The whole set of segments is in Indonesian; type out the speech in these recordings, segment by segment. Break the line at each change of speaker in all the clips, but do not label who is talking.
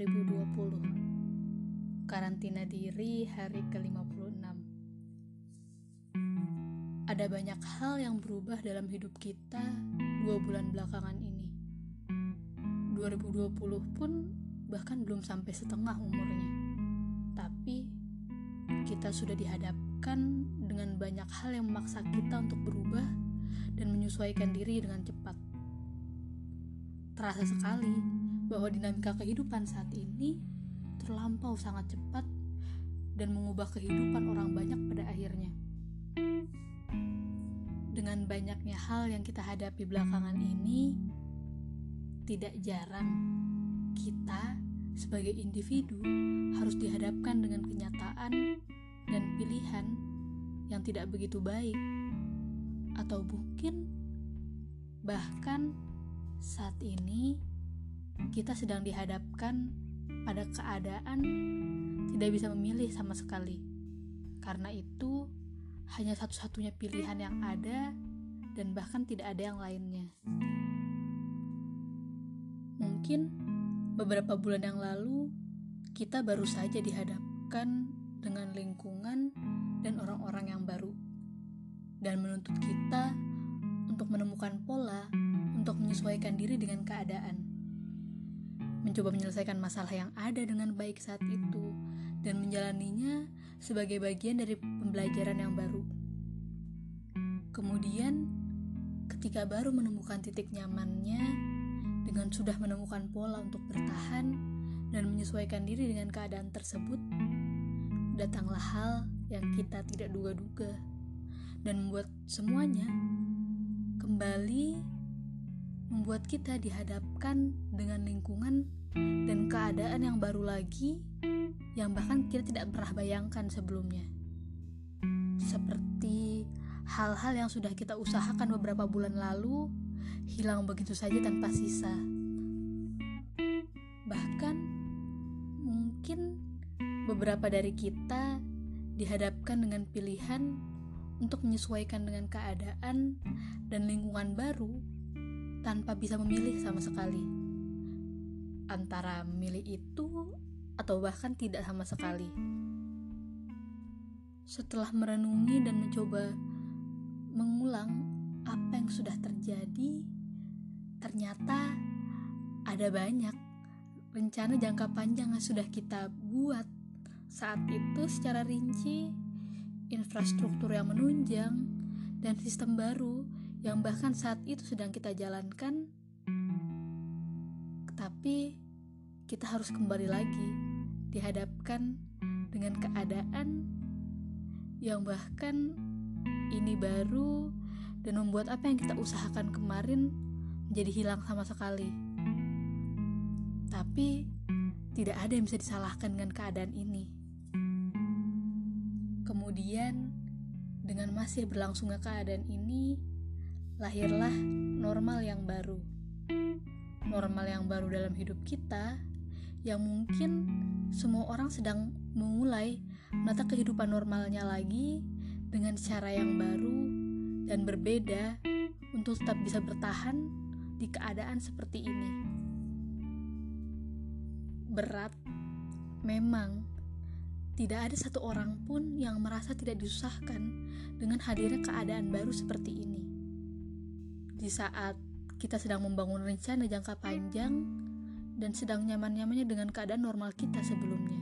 2020 Karantina diri hari ke-56 Ada banyak hal yang berubah dalam hidup kita dua bulan belakangan ini. 2020 pun bahkan belum sampai setengah umurnya. Tapi kita sudah dihadapkan dengan banyak hal yang memaksa kita untuk berubah dan menyesuaikan diri dengan cepat. Terasa sekali bahwa dinamika kehidupan saat ini terlampau sangat cepat dan mengubah kehidupan orang banyak pada akhirnya. Dengan banyaknya hal yang kita hadapi belakangan ini, tidak jarang kita sebagai individu harus dihadapkan dengan kenyataan dan pilihan yang tidak begitu baik, atau mungkin bahkan saat ini kita sedang dihadapkan pada keadaan tidak bisa memilih sama sekali. Karena itu, hanya satu-satunya pilihan yang ada dan bahkan tidak ada yang lainnya. Mungkin beberapa bulan yang lalu kita baru saja dihadapkan dengan lingkungan dan orang-orang yang baru dan menuntut kita untuk menemukan pola untuk menyesuaikan diri dengan keadaan mencoba menyelesaikan masalah yang ada dengan baik saat itu, dan menjalaninya sebagai bagian dari pembelajaran yang baru. Kemudian, ketika baru menemukan titik nyamannya, dengan sudah menemukan pola untuk bertahan dan menyesuaikan diri dengan keadaan tersebut, datanglah hal yang kita tidak duga-duga dan membuat semuanya kembali membuat kita dihadapkan dengan lingkungan dan keadaan yang baru lagi yang bahkan kita tidak pernah bayangkan sebelumnya. Seperti hal-hal yang sudah kita usahakan beberapa bulan lalu hilang begitu saja tanpa sisa. Bahkan mungkin beberapa dari kita dihadapkan dengan pilihan untuk menyesuaikan dengan keadaan dan lingkungan baru tanpa bisa memilih sama sekali antara memilih itu atau bahkan tidak sama sekali. Setelah merenungi dan mencoba mengulang apa yang sudah terjadi, ternyata ada banyak rencana jangka panjang yang sudah kita buat saat itu secara rinci, infrastruktur yang menunjang, dan sistem baru yang bahkan saat itu sedang kita jalankan, tapi kita harus kembali lagi dihadapkan dengan keadaan yang bahkan ini baru dan membuat apa yang kita usahakan kemarin menjadi hilang sama sekali. Tapi tidak ada yang bisa disalahkan dengan keadaan ini. Kemudian, dengan masih berlangsungnya keadaan ini, lahirlah normal yang baru. Normal yang baru dalam hidup kita yang mungkin semua orang sedang memulai menata kehidupan normalnya lagi dengan cara yang baru dan berbeda untuk tetap bisa bertahan di keadaan seperti ini. Berat memang tidak ada satu orang pun yang merasa tidak disusahkan dengan hadirnya keadaan baru seperti ini di saat kita sedang membangun rencana jangka panjang dan sedang nyaman-nyamannya dengan keadaan normal kita sebelumnya.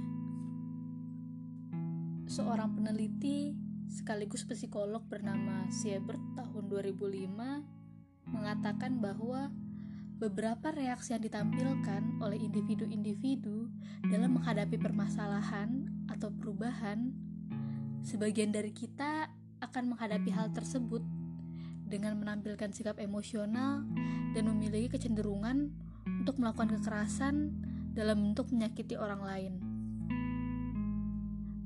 Seorang peneliti sekaligus psikolog bernama Siebert tahun 2005 mengatakan bahwa beberapa reaksi yang ditampilkan oleh individu-individu dalam menghadapi permasalahan atau perubahan, sebagian dari kita akan menghadapi hal tersebut dengan menampilkan sikap emosional dan memiliki kecenderungan melakukan kekerasan dalam bentuk menyakiti orang lain.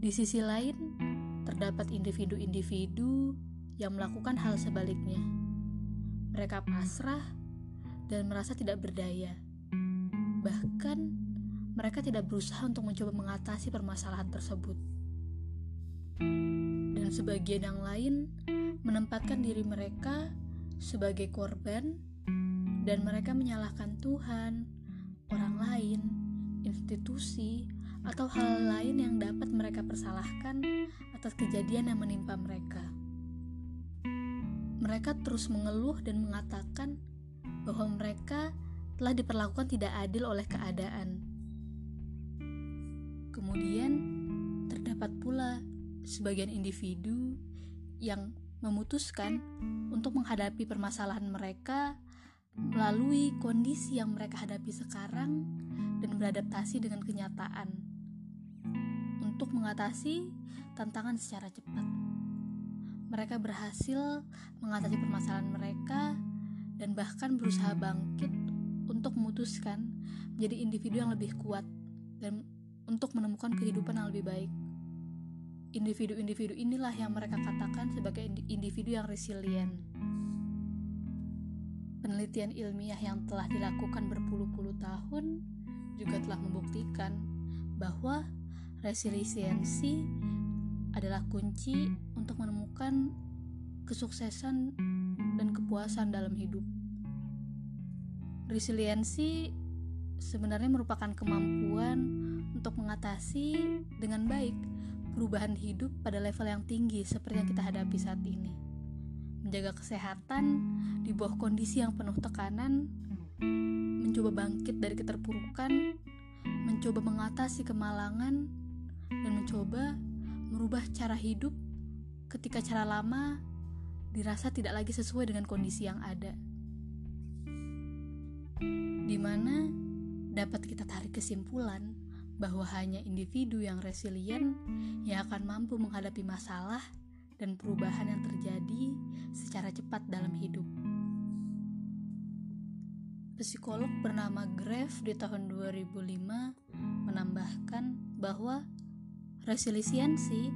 Di sisi lain, terdapat individu-individu yang melakukan hal sebaliknya. Mereka pasrah dan merasa tidak berdaya. Bahkan, mereka tidak berusaha untuk mencoba mengatasi permasalahan tersebut. Dan sebagian yang lain menempatkan diri mereka sebagai korban dan mereka menyalahkan Tuhan, orang lain, prostitusi, atau hal lain yang dapat mereka persalahkan atas kejadian yang menimpa mereka. Mereka terus mengeluh dan mengatakan bahwa mereka telah diperlakukan tidak adil oleh keadaan. Kemudian, terdapat pula sebagian individu yang memutuskan untuk menghadapi permasalahan mereka melalui kondisi yang mereka hadapi sekarang dan beradaptasi dengan kenyataan untuk mengatasi tantangan secara cepat. Mereka berhasil mengatasi permasalahan mereka dan bahkan berusaha bangkit untuk memutuskan menjadi individu yang lebih kuat dan untuk menemukan kehidupan yang lebih baik. Individu-individu inilah yang mereka katakan sebagai individu yang resilient. Penelitian ilmiah yang telah dilakukan berpuluh-puluh tahun juga telah membuktikan bahwa resiliensi adalah kunci untuk menemukan kesuksesan dan kepuasan dalam hidup. Resiliensi sebenarnya merupakan kemampuan untuk mengatasi dengan baik perubahan hidup pada level yang tinggi seperti yang kita hadapi saat ini. Menjaga kesehatan di bawah kondisi yang penuh tekanan, mencoba bangkit dari keterpurukan, mencoba mengatasi kemalangan, dan mencoba merubah cara hidup ketika cara lama dirasa tidak lagi sesuai dengan kondisi yang ada. Di mana dapat kita tarik kesimpulan bahwa hanya individu yang resilient yang akan mampu menghadapi masalah dan perubahan yang terjadi secara cepat dalam hidup. Psikolog bernama Grave di tahun 2005 menambahkan bahwa resiliensi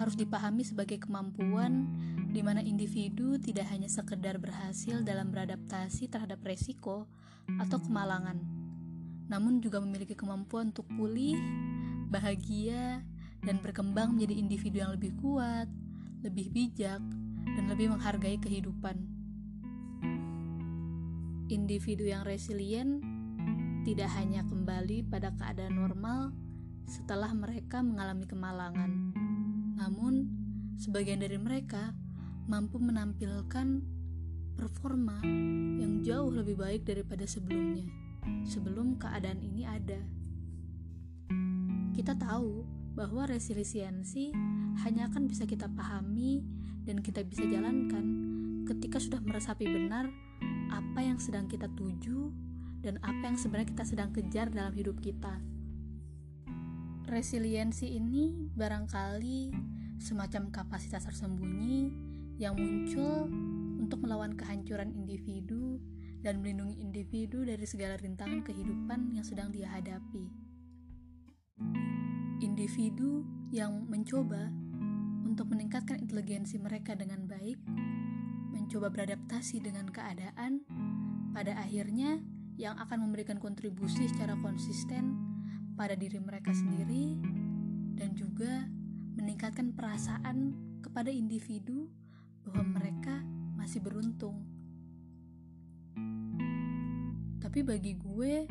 harus dipahami sebagai kemampuan di mana individu tidak hanya sekedar berhasil dalam beradaptasi terhadap resiko atau kemalangan, namun juga memiliki kemampuan untuk pulih, bahagia, dan berkembang menjadi individu yang lebih kuat, lebih bijak, dan lebih menghargai kehidupan. Individu yang resilient tidak hanya kembali pada keadaan normal setelah mereka mengalami kemalangan, namun sebagian dari mereka mampu menampilkan performa yang jauh lebih baik daripada sebelumnya, sebelum keadaan ini ada. Kita tahu bahwa resiliensi hanya akan bisa kita pahami dan kita bisa jalankan ketika sudah meresapi benar apa yang sedang kita tuju dan apa yang sebenarnya kita sedang kejar dalam hidup kita. Resiliensi ini barangkali semacam kapasitas tersembunyi yang muncul untuk melawan kehancuran individu dan melindungi individu dari segala rintangan kehidupan yang sedang dia hadapi. Individu yang mencoba untuk meningkatkan inteligensi mereka dengan baik mencoba beradaptasi dengan keadaan, pada akhirnya yang akan memberikan kontribusi secara konsisten pada diri mereka sendiri dan juga meningkatkan perasaan kepada individu bahwa mereka masih beruntung. Tapi bagi gue,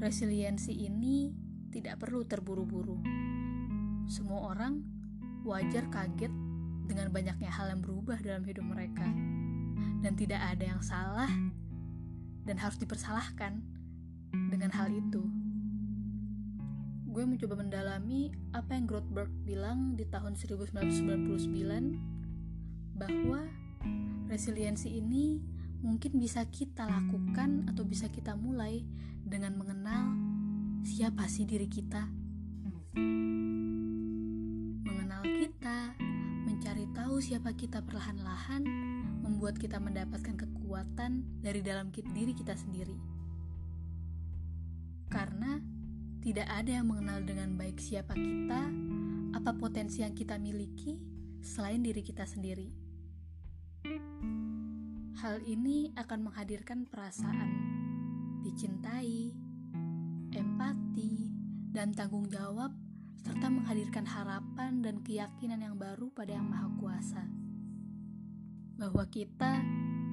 resiliensi ini tidak perlu terburu-buru. Semua orang wajar kaget dengan banyaknya hal yang berubah dalam hidup mereka, dan tidak ada yang salah dan harus dipersalahkan dengan hal itu. Gue mencoba mendalami apa yang Grothberg bilang di tahun 1999 bahwa resiliensi ini mungkin bisa kita lakukan atau bisa kita mulai dengan mengenal siapa sih diri kita. Mengenal kita, Mencari tahu siapa kita perlahan-lahan membuat kita mendapatkan kekuatan dari dalam diri kita sendiri. Karena tidak ada yang mengenal dengan baik siapa kita, apa potensi yang kita miliki selain diri kita sendiri. Hal ini akan menghadirkan perasaan dicintai, dan tanggung jawab serta menghadirkan harapan dan keyakinan yang baru pada Yang Maha Kuasa bahwa kita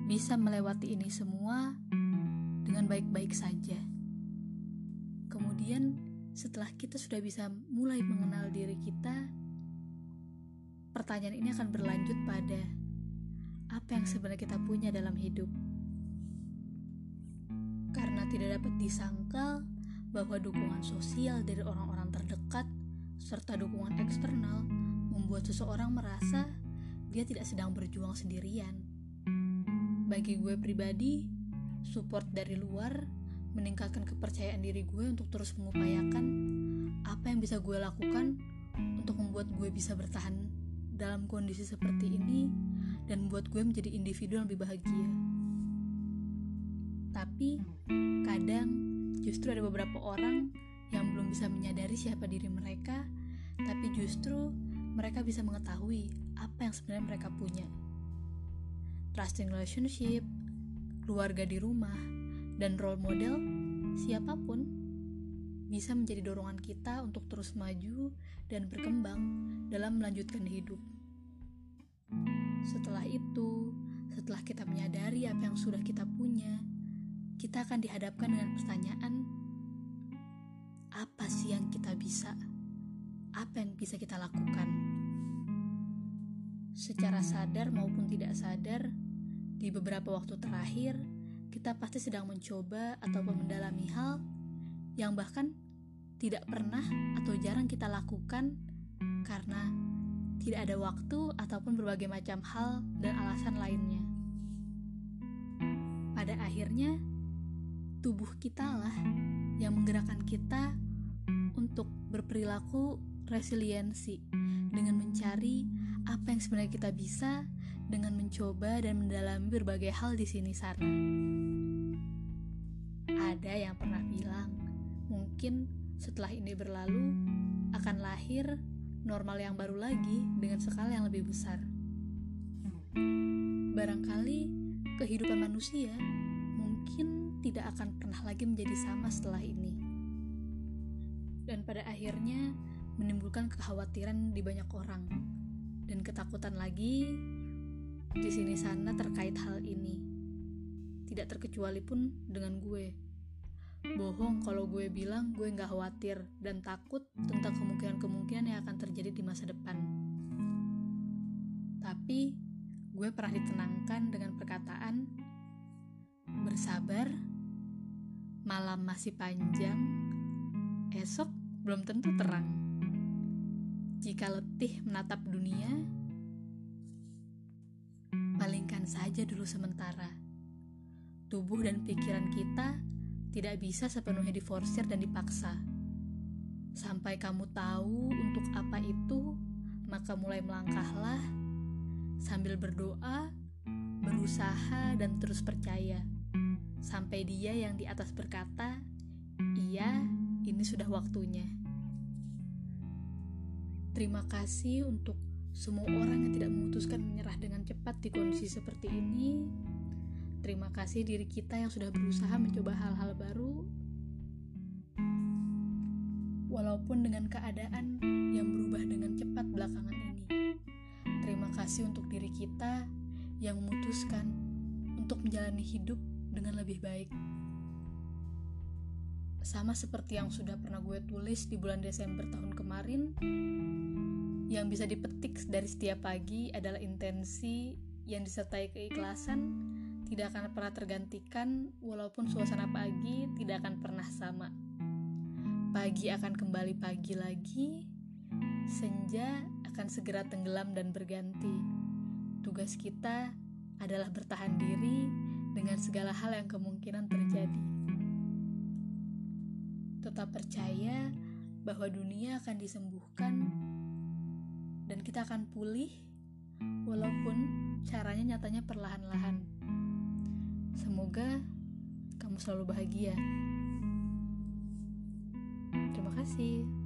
bisa melewati ini semua dengan baik-baik saja. Kemudian, setelah kita sudah bisa mulai mengenal diri kita, pertanyaan ini akan berlanjut pada apa yang sebenarnya kita punya dalam hidup. Karena tidak dapat disangkal bahwa dukungan sosial dari orang-orang terdekat serta dukungan eksternal membuat seseorang merasa dia tidak sedang berjuang sendirian. Bagi gue pribadi, support dari luar meningkatkan kepercayaan diri gue untuk terus mengupayakan apa yang bisa gue lakukan untuk membuat gue bisa bertahan dalam kondisi seperti ini dan membuat gue menjadi individu yang lebih bahagia. Tapi kadang justru ada beberapa orang yang belum bisa menyadari siapa diri mereka, tapi justru mereka bisa mengetahui apa yang sebenarnya mereka punya. Trusting relationship, keluarga di rumah, dan role model siapa pun bisa menjadi dorongan kita untuk terus maju dan berkembang dalam melanjutkan hidup. Setelah itu, setelah kita menyadari apa yang sudah kita punya, kita akan dihadapkan dengan pertanyaan, apa sih yang kita bisa? Apa yang bisa kita lakukan? Secara sadar maupun tidak sadar, di beberapa waktu terakhir, kita pasti sedang mencoba ataupun mendalami hal yang bahkan tidak pernah atau jarang kita lakukan karena tidak ada waktu ataupun berbagai macam hal dan alasan lainnya. Pada akhirnya, tubuh kita lah yang menggerakkan kita untuk berperilaku resiliensi dengan mencari apa yang sebenarnya kita bisa dengan mencoba dan mendalami berbagai hal di sini sana. Ada yang pernah bilang, mungkin setelah ini berlalu akan lahir normal yang baru lagi dengan skala yang lebih besar. Barangkali kehidupan manusia mungkin tidak akan pernah lagi menjadi sama setelah ini. Dan pada akhirnya menimbulkan kekhawatiran di banyak orang dan ketakutan lagi di sini sana terkait hal ini. Tidak terkecuali pun dengan gue. Bohong kalau gue bilang gue gak khawatir dan takut tentang kemungkinan-kemungkinan yang akan terjadi di masa depan. Tapi gue pernah ditenangkan dengan perkataan bersabar, malam masih panjang, esok belum tentu terang. Jika letih menatap dunia, palingkan saja dulu sementara. Tubuh dan pikiran kita tidak bisa sepenuhnya diforsir dan dipaksa. Sampai kamu tahu untuk apa itu, maka mulai melangkahlah sambil berdoa, berusaha, dan terus percaya. Sampai dia yang di atas berkata, "Iya, ini sudah waktunya." Terima kasih untuk semua orang yang tidak memutuskan menyerah dengan cepat di kondisi seperti ini Terima kasih diri kita yang sudah berusaha mencoba hal-hal baru, walaupun dengan keadaan yang berubah dengan cepat belakangan ini. Terima kasih untuk diri kita yang memutuskan untuk menjalani hidup dengan lebih baik. Sama seperti yang sudah pernah gue tulis di bulan Desember tahun kemarin, yang bisa dipetik dari setiap pagi adalah intensi yang disertai keikhlasan tidak akan pernah tergantikan walaupun suasana pagi tidak akan pernah sama. Pagi akan kembali pagi lagi, senja akan segera tenggelam dan berganti. Tugas kita adalah bertahan diri dengan segala hal yang kemungkinan terjadi. Tetap percaya bahwa dunia akan disembuhkan dan kita akan pulih walaupun caranya nyatanya perlahan-lahan. Semoga kamu selalu bahagia. Terima kasih.